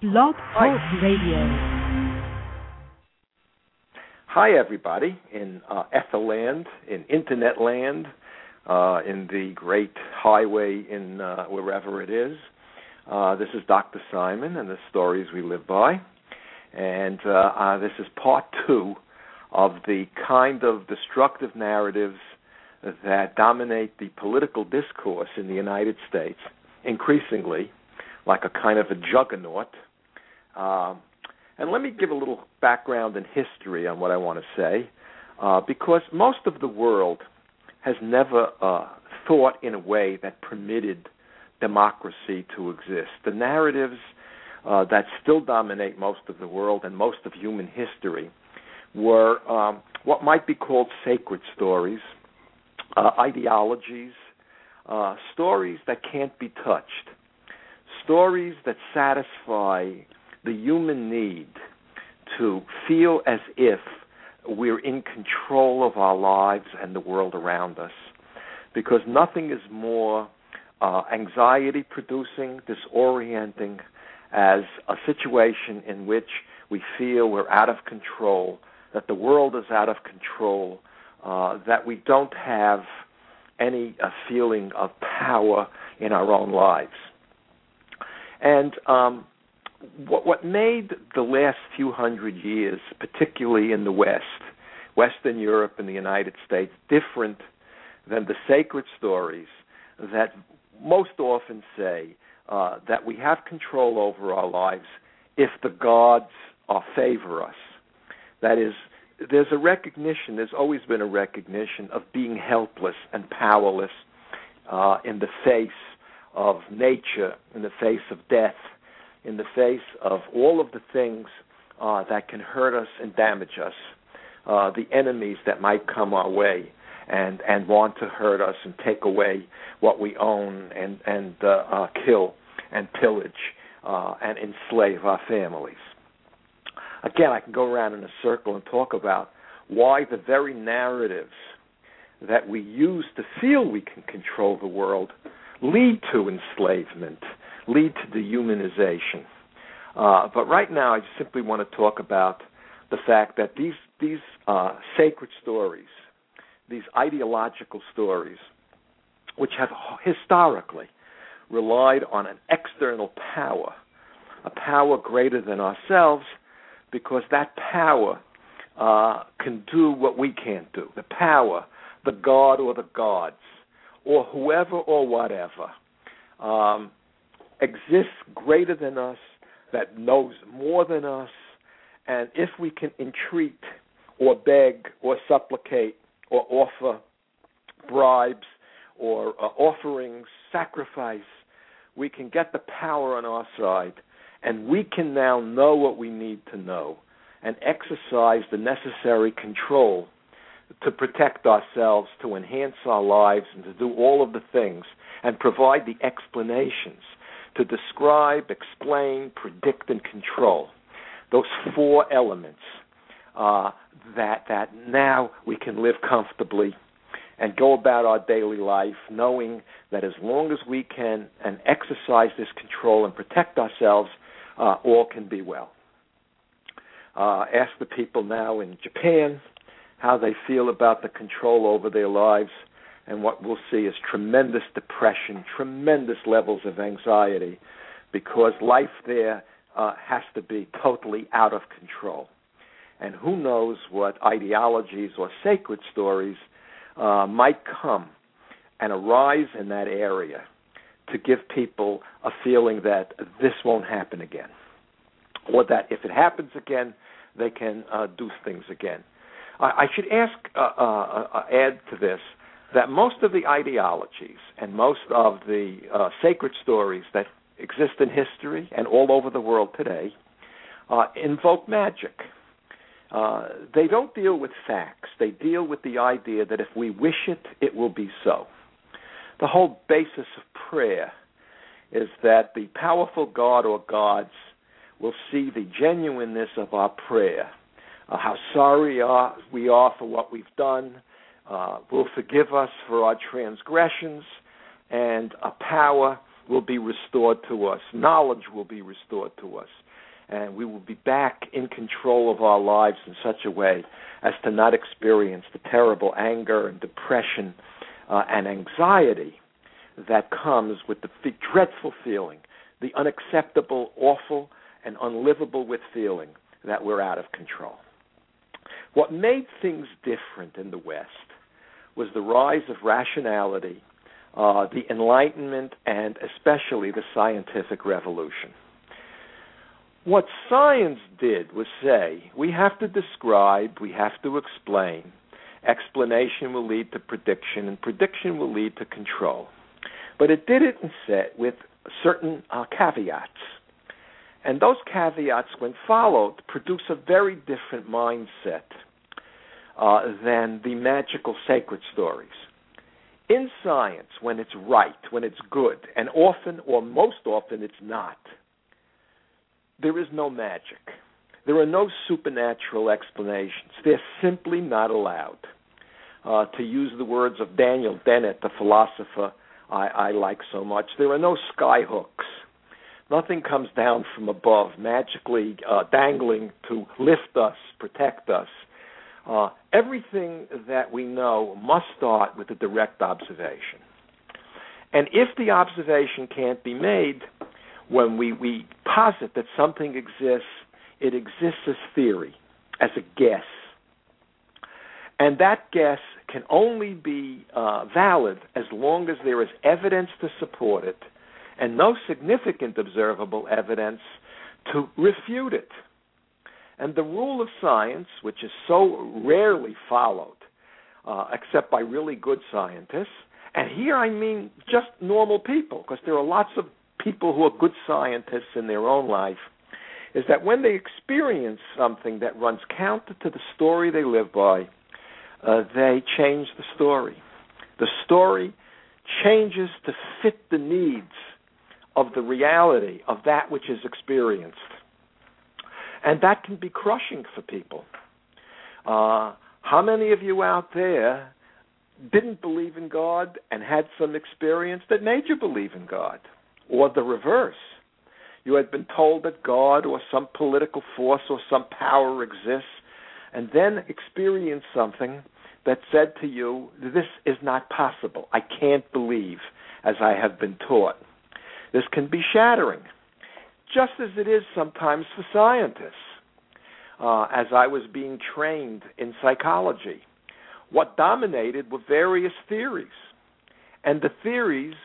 Blog Talk Radio. Hi, everybody in uh, Etherland, in Internet land, uh, in the great highway in uh, wherever it is. Uh, this is Dr. Simon and the stories we live by. And uh, uh, this is part two of the kind of destructive narratives that dominate the political discourse in the United States, increasingly like a kind of a juggernaut. Uh, and let me give a little background and history on what I want to say, uh, because most of the world has never uh, thought in a way that permitted democracy to exist. The narratives uh, that still dominate most of the world and most of human history were um, what might be called sacred stories, uh, ideologies, uh, stories that can't be touched, stories that satisfy the human need to feel as if we're in control of our lives and the world around us. Because nothing is more uh, anxiety producing, disorienting, as a situation in which we feel we're out of control, that the world is out of control, uh, that we don't have any uh, feeling of power in our own lives. And um, what, what made the last few hundred years, particularly in the West, Western Europe and the United States, different than the sacred stories that most often say uh, that we have control over our lives if the gods favor us. That is, there's a recognition, there's always been a recognition of being helpless and powerless uh, in the face of nature, in the face of death, in the face of all of the things uh, that can hurt us and damage us, uh, the enemies that might come our way and and want to hurt us and take away what we own and and uh, uh, kill and pillage uh, and enslave our families. Again, I can go around in a circle and talk about why the very narratives that we use to feel we can control the world lead to enslavement lead to dehumanization. Uh, but right now, I simply want to talk about the fact that these these uh, sacred stories, these ideological stories, which have historically relied on an external power, a power greater than ourselves, because that power uh, can do what we can't do. The power, the god or the gods, or whoever or whatever, um, exists greater than us, that knows more than us, and if we can entreat or beg or supplicate or offer bribes or uh, offerings, sacrifice, we can get the power on our side, and we can now know what we need to know and exercise the necessary control to protect ourselves, to enhance our lives, and to do all of the things and provide the explanations to describe, explain, predict, and control. Those four elements uh, that that now we can live comfortably and go about our daily life knowing that as long as we can and exercise this control and protect ourselves, uh, all can be well. Uh, ask the people now in Japan how they feel about the control over their lives and what we'll see is tremendous depression, tremendous levels of anxiety, because life there uh, has to be totally out of control. And who knows what ideologies or sacred stories uh, might come and arise in that area to give people a feeling that this won't happen again, or that if it happens again, they can uh, do things again. I, I should ask, uh, uh, uh add to this that most of the ideologies and most of the uh, sacred stories that exist in history and all over the world today uh, invoke magic. Uh, they don't deal with facts. They deal with the idea that if we wish it, it will be so. The whole basis of prayer is that the powerful God or gods will see the genuineness of our prayer, uh, how sorry are, we are for what we've done, uh, will forgive us for our transgressions, and a power will be restored to us, knowledge will be restored to us, and we will be back in control of our lives in such a way as to not experience the terrible anger and depression uh, and anxiety that comes with the f- dreadful feeling, the unacceptable, awful, and unlivable with feeling that we're out of control. What made things different in the West was the rise of rationality, uh, the Enlightenment, and especially the scientific revolution. What science did was say we have to describe, we have to explain. Explanation will lead to prediction, and prediction will lead to control. But it did it instead with certain uh, caveats. And those caveats, when followed, produce a very different mindset uh, than the magical sacred stories. In science, when it's right, when it's good, and often or most often it's not, there is no magic. There are no supernatural explanations. They're simply not allowed. Uh, to use the words of Daniel Dennett, the philosopher I, I like so much, there are no skyhooks. Nothing comes down from above, magically uh, dangling to lift us, protect us. Uh, everything that we know must start with a direct observation. And if the observation can't be made, when we, we posit that something exists, it exists as theory, as a guess. And that guess can only be uh, valid as long as there is evidence to support it and no significant observable evidence to refute it. And the rule of science, which is so rarely followed, uh, except by really good scientists, and here I mean just normal people, because there are lots of people who are good scientists in their own life, is that when they experience something that runs counter to the story they live by, uh, they change the story. The story changes to fit the needs of the reality of that which is experienced. And that can be crushing for people. Uh, how many of you out there didn't believe in God and had some experience that made you believe in God? Or the reverse. You had been told that God or some political force or some power exists, and then experienced something that said to you, This is not possible. I can't believe as I have been taught. This can be shattering, just as it is sometimes for scientists. Uh, as I was being trained in psychology, what dominated were various theories. And the theories,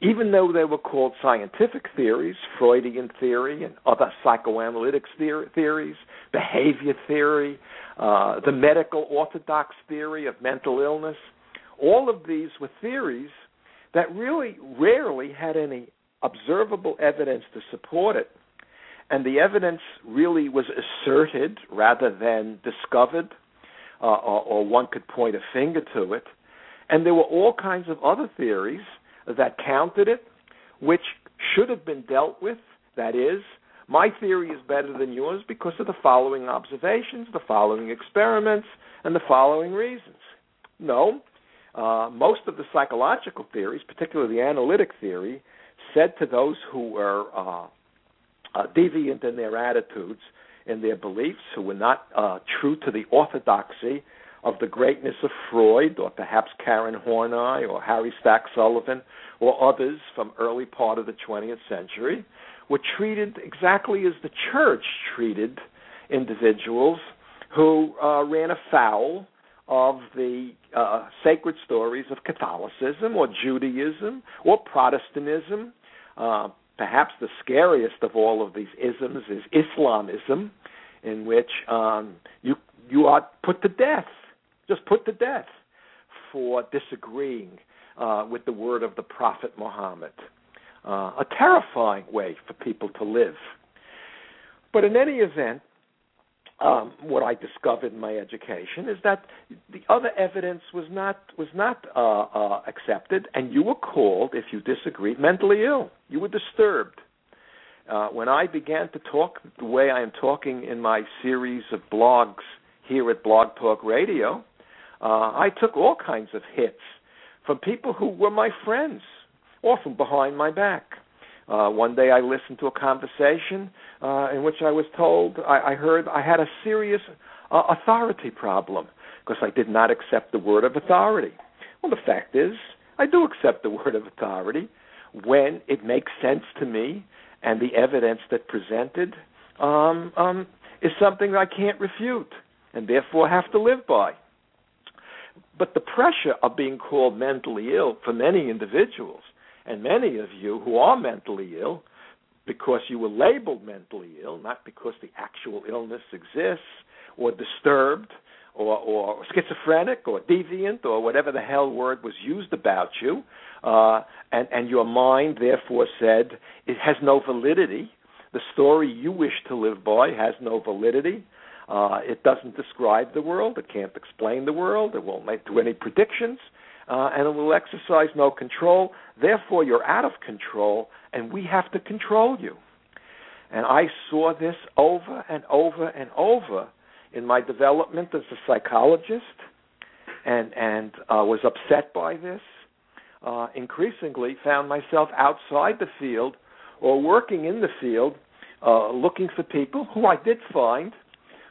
even though they were called scientific theories, Freudian theory and other psychoanalytic theories, behavior theory, uh, the medical orthodox theory of mental illness, all of these were theories that really rarely had any observable evidence to support it. And the evidence really was asserted rather than discovered, uh, or, or one could point a finger to it. And there were all kinds of other theories that countered it, which should have been dealt with. That is, my theory is better than yours because of the following observations, the following experiments, and the following reasons. No, uh, most of the psychological theories, particularly the analytic theory, said to those who were uh, uh, deviant in their attitudes, in their beliefs, who were not uh, true to the orthodoxy of the greatness of Freud, or perhaps Karen Horney, or Harry Stack Sullivan, or others from early part of the 20th century, were treated exactly as the church treated individuals who uh, ran afoul of the uh, sacred stories of Catholicism or Judaism or Protestantism. Uh, perhaps the scariest of all of these isms is Islamism, in which um, you you are put to death, just put to death for disagreeing uh, with the word of the Prophet Muhammad. Uh, a terrifying way for people to live. But in any event, um, what I discovered in my education is that the other evidence was not was not uh, uh, accepted, and you were called, if you disagreed, mentally ill. You were disturbed. Uh, when I began to talk the way I am talking in my series of blogs here at Blog Talk Radio, uh, I took all kinds of hits from people who were my friends, often behind my back. Uh, one day I listened to a conversation uh, in which I was told I, I heard I had a serious uh, authority problem because I did not accept the word of authority. Well, the fact is, I do accept the word of authority when it makes sense to me and the evidence that presented um, um, is something I can't refute and therefore have to live by. But the pressure of being called mentally ill for many individuals, and many of you who are mentally ill, because you were labeled mentally ill, not because the actual illness exists, or disturbed, or, or schizophrenic, or deviant, or whatever the hell word was used about you, uh, and, and your mind therefore said it has no validity. The story you wish to live by has no validity. Uh, it doesn't describe the world. It can't explain the world. It won't make do any predictions, uh, and it will exercise no control. Therefore, you're out of control, and we have to control you. And I saw this over and over and over in my development as a psychologist, and and uh, was upset by this. Uh, increasingly, found myself outside the field or working in the field, uh, looking for people who I did find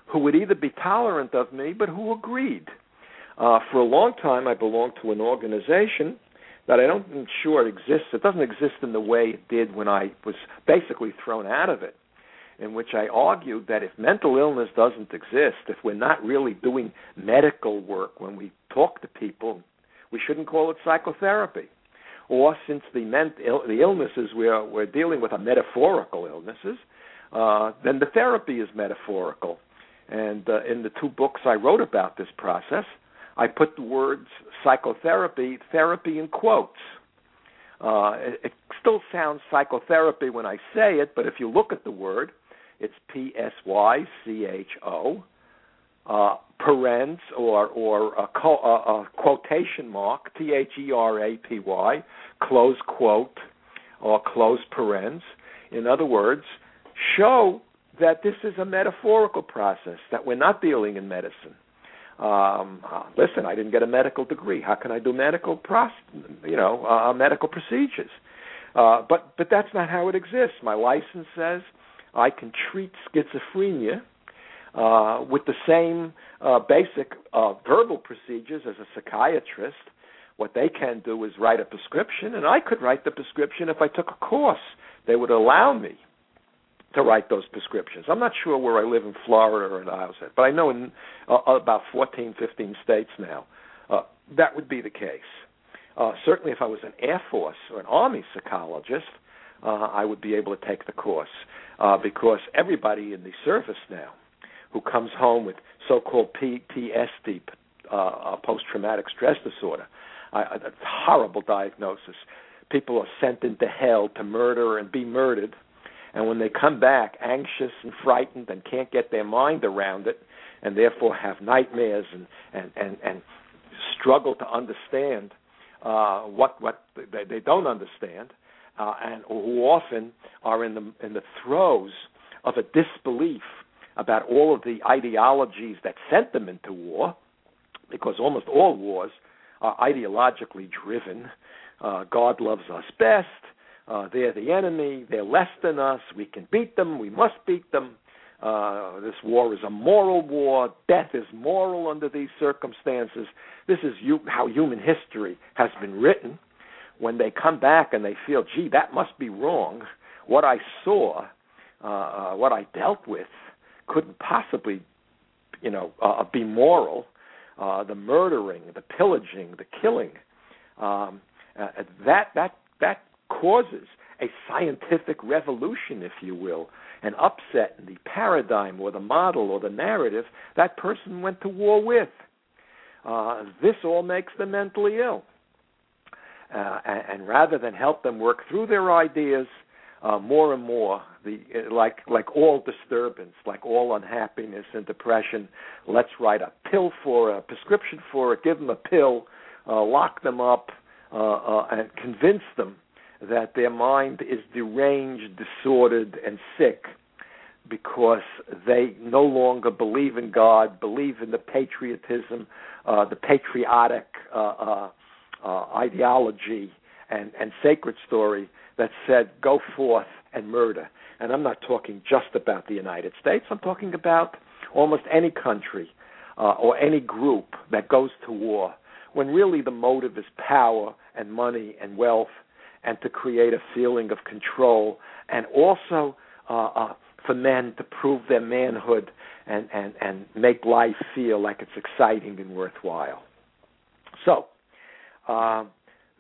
who would either be tolerant of me but who agreed. Uh, for a long time, I belonged to an organization that I don't sure exists. It doesn't exist in the way it did when I was basically thrown out of it, in which I argued that if mental illness doesn't exist, if we're not really doing medical work when we talk to people, we shouldn't call it psychotherapy. Or since the, ment- the illnesses we're, we're dealing with are metaphorical illnesses, uh, then the therapy is metaphorical. And uh, in the two books I wrote about this process, I put the words psychotherapy, therapy in quotes. Uh, it, it still sounds psychotherapy when I say it, but if you look at the word, it's P S Y C H O, uh, parens or or a, co- a, a quotation mark T H E R A P Y, close quote or close parens. In other words, show that this is a metaphorical process, that we're not dealing in medicine. Um, listen, I didn't get a medical degree. How can I do medical, pros- you know, uh, medical procedures? Uh, but but that's not how it exists. My license says I can treat schizophrenia uh, with the same uh, basic uh, verbal procedures as a psychiatrist. What they can do is write a prescription, and I could write the prescription if I took a course. They would allow me to write those prescriptions. I'm not sure where I live in Florida or in Iowa, but I know in uh, about 14, 15 states now uh, that would be the case. Uh, certainly, if I was an Air Force or an Army psychologist, uh, I would be able to take the course uh, because everybody in the service now who comes home with so-called PTSD, uh, post-traumatic stress disorder, uh, a horrible diagnosis. People are sent into hell to murder and be murdered and when they come back anxious and frightened and can't get their mind around it and therefore have nightmares and and and, and struggle to understand uh what what they, they don't understand uh and who often are in the in the throes of a disbelief about all of the ideologies that sent them into war because almost all wars are ideologically driven. Uh god loves us best uh, they're the enemy. They're less than us. We can beat them. We must beat them. Uh, this war is a moral war. Death is moral under these circumstances. This is you, how human history has been written. When they come back and they feel, gee, that must be wrong. What I saw, uh, uh, what I dealt with, couldn't possibly, you know, uh, be moral. Uh, the murdering, the pillaging, the killing. Um, uh, that that that causes a scientific revolution, if you will, an upset in the paradigm or the model or the narrative that person went to war with. Uh, this all makes them mentally ill. Uh, and, rather than help them work through their ideas, uh, more and more, the like like all disturbance, like all unhappiness and depression, let's write a pill for a prescription for it, give them a pill, uh, lock them up, uh, uh, and convince them that their mind is deranged, disordered, and sick because they no longer believe in God, believe in the patriotism, uh, the patriotic uh, uh, uh ideology and, and sacred story that said, go forth and murder. And I'm not talking just about the United States, I'm talking about almost any country uh, or any group that goes to war when really the motive is power and money and wealth and to create a feeling of control and also uh, uh, for men to prove their manhood and, and, and make life feel like it's exciting and worthwhile. So, uh,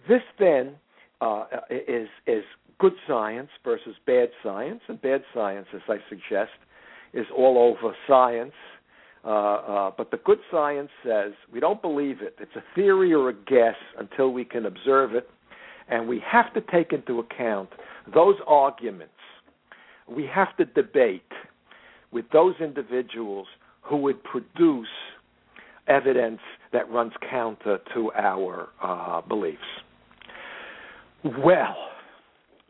this then uh, is is good science versus bad science, and bad science, as I suggest, is all over science. Uh, uh, but the good science says we don't believe it. It's a theory or a guess until we can observe it, and we have to take into account those arguments. We have to debate with those individuals who would produce evidence that runs counter to our uh, beliefs. Well,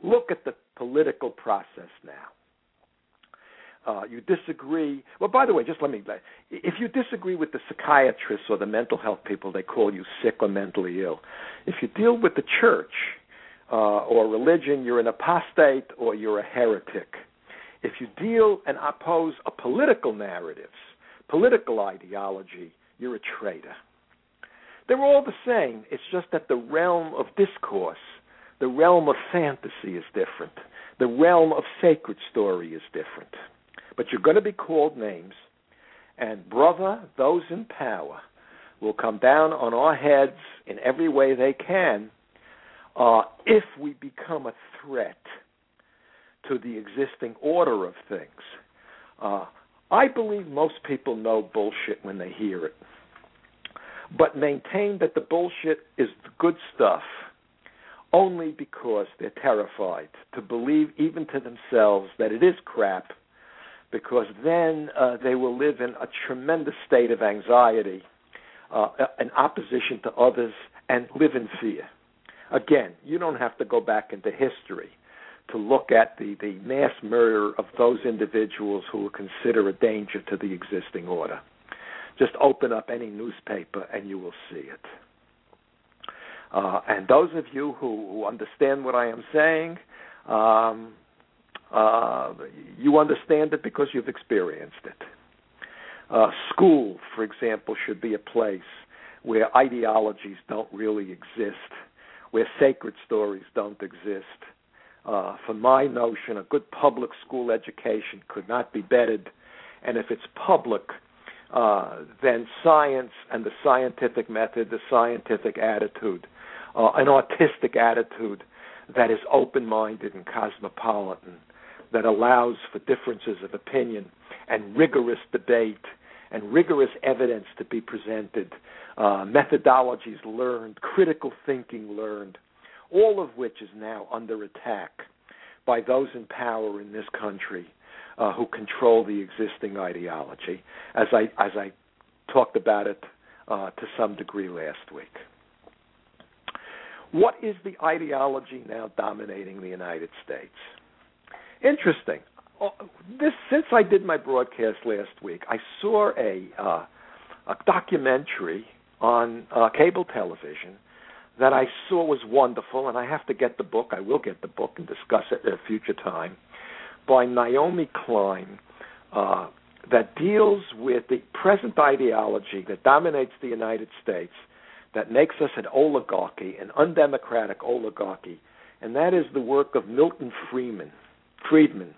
look at the political process now. Uh, you disagree. Well, by the way, just let me. If you disagree with the psychiatrists or the mental health people, they call you sick or mentally ill. If you deal with the church uh, or religion, you're an apostate or you're a heretic. If you deal and oppose a political narratives, political ideology, you're a traitor. They're all the same. It's just that the realm of discourse, the realm of fantasy is different. The realm of sacred story is different. But you're going to be called names, and brother, those in power will come down on our heads in every way they can uh, if we become a threat to the existing order of things. Uh, I believe most people know bullshit when they hear it, but maintain that the bullshit is the good stuff only because they're terrified to believe, even to themselves, that it is crap, because then uh, they will live in a tremendous state of anxiety, uh, in opposition to others, and live in fear. Again, you don't have to go back into history to look at the, the mass murder of those individuals who are considered a danger to the existing order. Just open up any newspaper and you will see it. Uh, and those of you who, who, understand what I am saying, um, uh, you understand it because you've experienced it. Uh, school, for example, should be a place where ideologies don't really exist, where sacred stories don't exist, uh, for my notion, a good public school education could not be bettered. And if it's public, uh, then science and the scientific method, the scientific attitude, uh, an artistic attitude that is open minded and cosmopolitan, that allows for differences of opinion and rigorous debate and rigorous evidence to be presented, uh, methodologies learned, critical thinking learned all of which is now under attack by those in power in this country uh, who control the existing ideology, as I as I talked about it uh, to some degree last week. What is the ideology now dominating the United States? Interesting. Uh, this since I did my broadcast last week, I saw a uh, a documentary on uh, cable television that I saw was wonderful, and I have to get the book. I will get the book and discuss it at a future time by Naomi Klein uh, that deals with the present ideology that dominates the United States, that makes us an oligarchy, an undemocratic oligarchy, and that is the work of Milton Friedman, Friedman,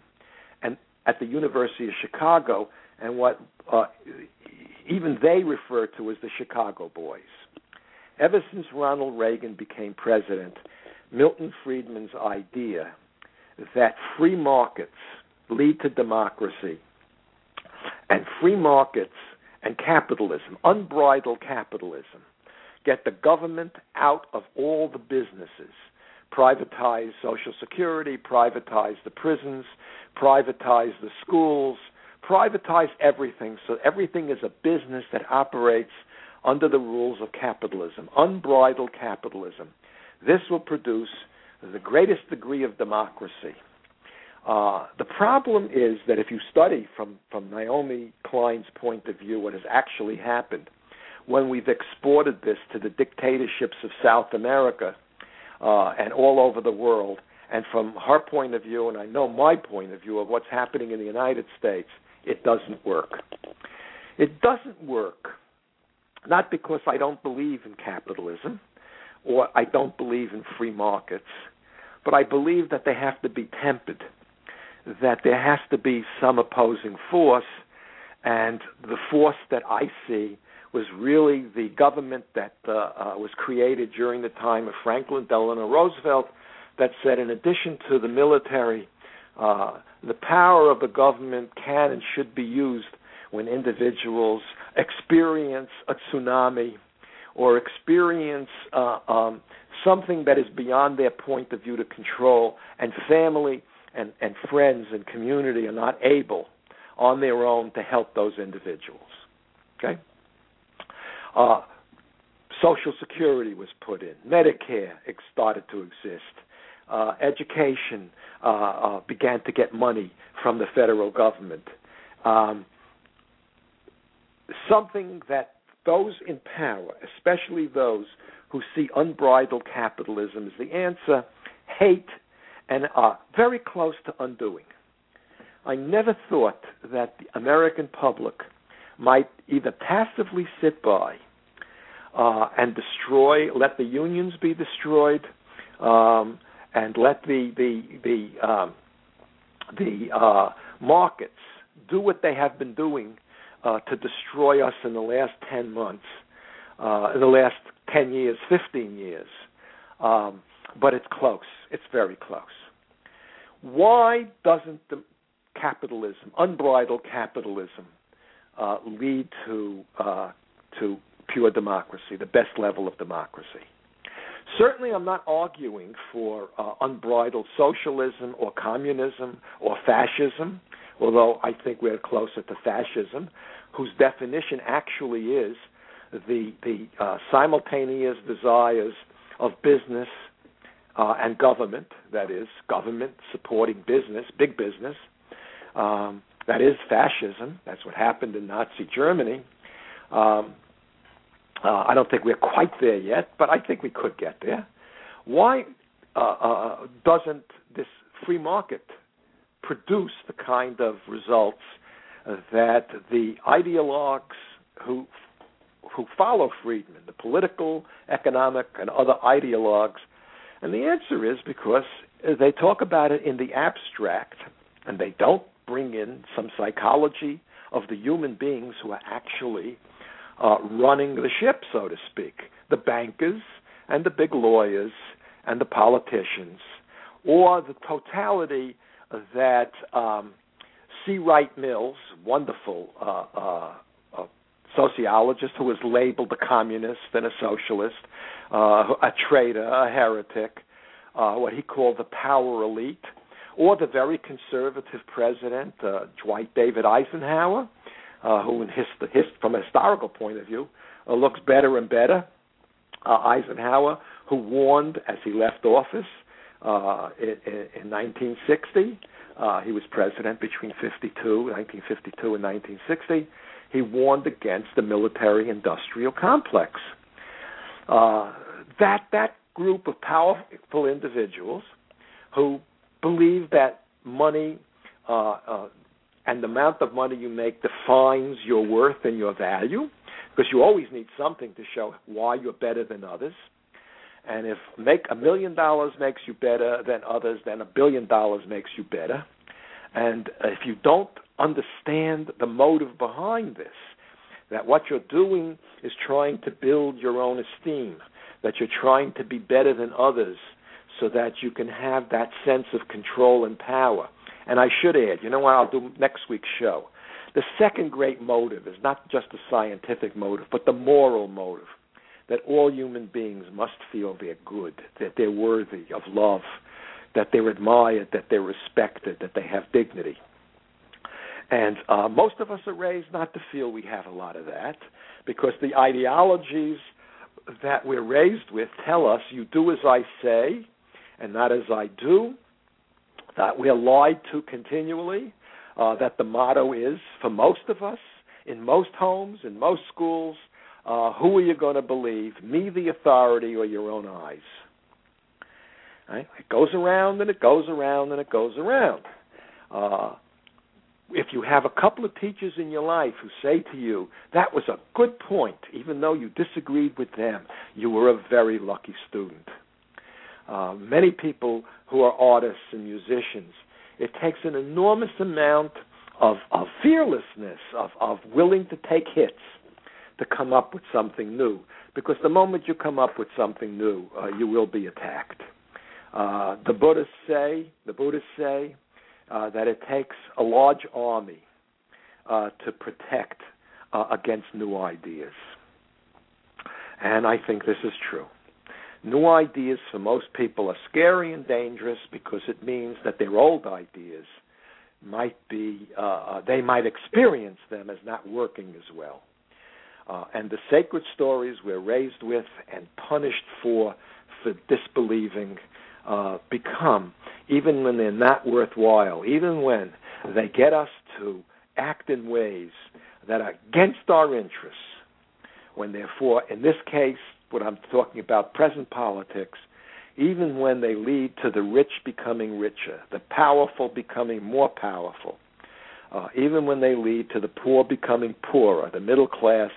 and at the University of Chicago, and what uh, even they refer to as the Chicago Boys. Ever since Ronald Reagan became president, Milton Friedman's idea that free markets lead to democracy and free markets and capitalism, unbridled capitalism, get the government out of all the businesses, privatize Social Security, privatize the prisons, privatize the schools, privatize everything so everything is a business that operates under the rules of capitalism, unbridled capitalism. This will produce the greatest degree of democracy. Uh, the problem is that if you study from, from Naomi Klein's point of view what has actually happened, when we've exported this to the dictatorships of South America uh, and all over the world, And from her point of view, and I know my point of view of what's happening in the United States, it doesn't work. It doesn't work not because I don't believe in capitalism or I don't believe in free markets, but I believe that they have to be tempered, that there has to be some opposing force, and the force that I see was really the government that uh, uh, was created during the time of Franklin Delano Roosevelt that said, in addition to the military, uh, the power of the government can and should be used when individuals experience a tsunami or experience uh, um, something that is beyond their point of view to control, and family and, and friends and community are not able on their own to help those individuals. Okay? Uh, Social Security was put in, Medicare started to exist, uh, education uh, uh, began to get money from the federal government. Um, something that those in power, especially those who see unbridled capitalism as the answer, hate and are very close to undoing. I never thought that the American public might either passively sit by uh, and destroy, let the unions be destroyed, um, and let the the the um, the uh, markets do what they have been doing uh, to destroy us in the last ten months, uh, in the last ten years, fifteen years. Um, but it's close. It's very close. Why doesn't the capitalism, unbridled capitalism, uh, lead to uh, to pure democracy, the best level of democracy? Certainly, I'm not arguing for uh, unbridled socialism or communism or fascism, although I think we're closer to fascism, whose definition actually is the the uh, simultaneous desires of business uh, and government. That is, government supporting business, big business. Um, that is fascism. That's what happened in Nazi Germany. Um, uh, I don't think we're quite there yet, but I think we could get there. Why uh, uh, doesn't this free market produce the kind of results that the ideologues who who follow Friedman, the political, economic, and other ideologues? And the answer is because they talk about it in the abstract, and they don't bring in some psychology of the human beings who are actually uh, running the ship, so to speak, the bankers and the big lawyers and the politicians, or the totality that um, C. Wright Mills, wonderful uh, uh, uh, sociologist who was labeled a communist and a socialist, uh, a traitor, a heretic, uh, what he called the power elite, or the very conservative president, uh, Dwight David Eisenhower, uh, who, in his, his, from a historical point of view, uh, looks better and better. Uh, Eisenhower, who warned as he left office uh, in, in 1960, uh, he was president between 52, 1952 and 1960. He warned against the military-industrial complex. Uh, that that group of powerful individuals who believe that money uh, uh, and the amount of money you make defines your worth and your value because you always need something to show why you're better than others. And if make a million dollars makes you better than others, then a billion dollars makes you better. And if you don't understand the motive behind this, that what you're doing is trying to build your own esteem, that you're trying to be better than others so that you can have that sense of control and power and I should add, you know what I'll do next week's show? The second great motive is not just the scientific motive, but the moral motive that all human beings must feel they're good, that they're worthy of love, that they're admired, that they're respected, that they have dignity. And uh, most of us are raised not to feel we have a lot of that because the ideologies that we're raised with tell us you do as I say and not as I do, that we're lied to continually, uh, that the motto is for most of us, in most homes, in most schools, uh, who are you going to believe, me, the authority, or your own eyes? Right? It goes around and it goes around and it goes around. Uh, if you have a couple of teachers in your life who say to you, that was a good point, even though you disagreed with them, you were a very lucky student. Uh, many people who are artists and musicians, it takes an enormous amount of, of fearlessness, of, of willing to take hits to come up with something new. Because the moment you come up with something new, uh, you will be attacked. Uh, the Buddhists say, the Buddhists say uh, that it takes a large army uh, to protect uh, against new ideas. And I think this is true. New ideas for most people are scary and dangerous because it means that their old ideas might be, uh, uh, they might experience them as not working as well. Uh, and the sacred stories we're raised with and punished for for disbelieving uh, become, even when they're not worthwhile, even when they get us to act in ways that are against our interests, when therefore, in this case, what I'm talking about, present politics, even when they lead to the rich becoming richer, the powerful becoming more powerful, uh, even when they lead to the poor becoming poorer, the middle class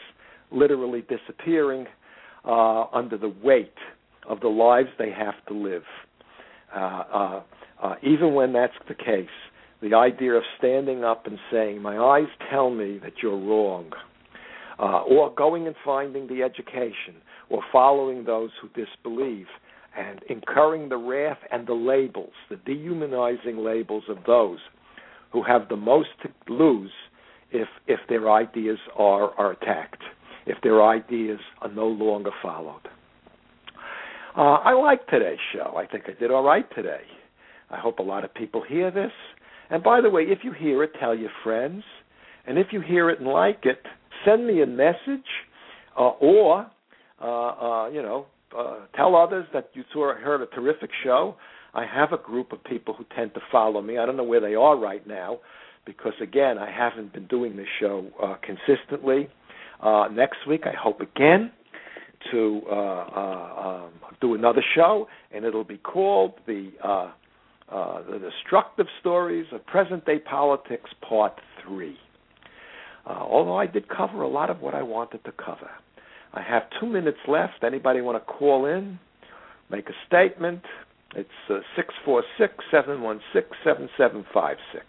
literally disappearing uh, under the weight of the lives they have to live. Uh, uh, uh, even when that's the case, the idea of standing up and saying, My eyes tell me that you're wrong, uh, or going and finding the education, or following those who disbelieve, and incurring the wrath and the labels, the dehumanizing labels of those who have the most to lose if if their ideas are are attacked, if their ideas are no longer followed. Uh, I like today's show. I think I did all right today. I hope a lot of people hear this. And by the way, if you hear it, tell your friends. And if you hear it and like it, send me a message, uh, or uh, uh, you know, uh, tell others that you saw heard a terrific show. I have a group of people who tend to follow me. I don't know where they are right now, because again, I haven't been doing this show uh, consistently. Next week, I hope again to uh, uh, um, do another show, and it'll be called the uh, the destructive stories of present day politics, part three. Although I did cover a lot of what I wanted to cover. I have two minutes left. Anybody want to call in, make a statement? It's uh, six four six seven one six seven seven five six.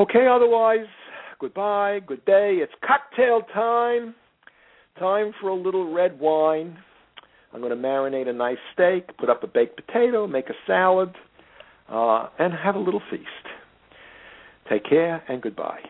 Okay, otherwise, goodbye, good day. It's cocktail time. Time for a little red wine. I'm going to marinate a nice steak, put up a baked potato, make a salad, uh, and have a little feast. Take care and goodbye.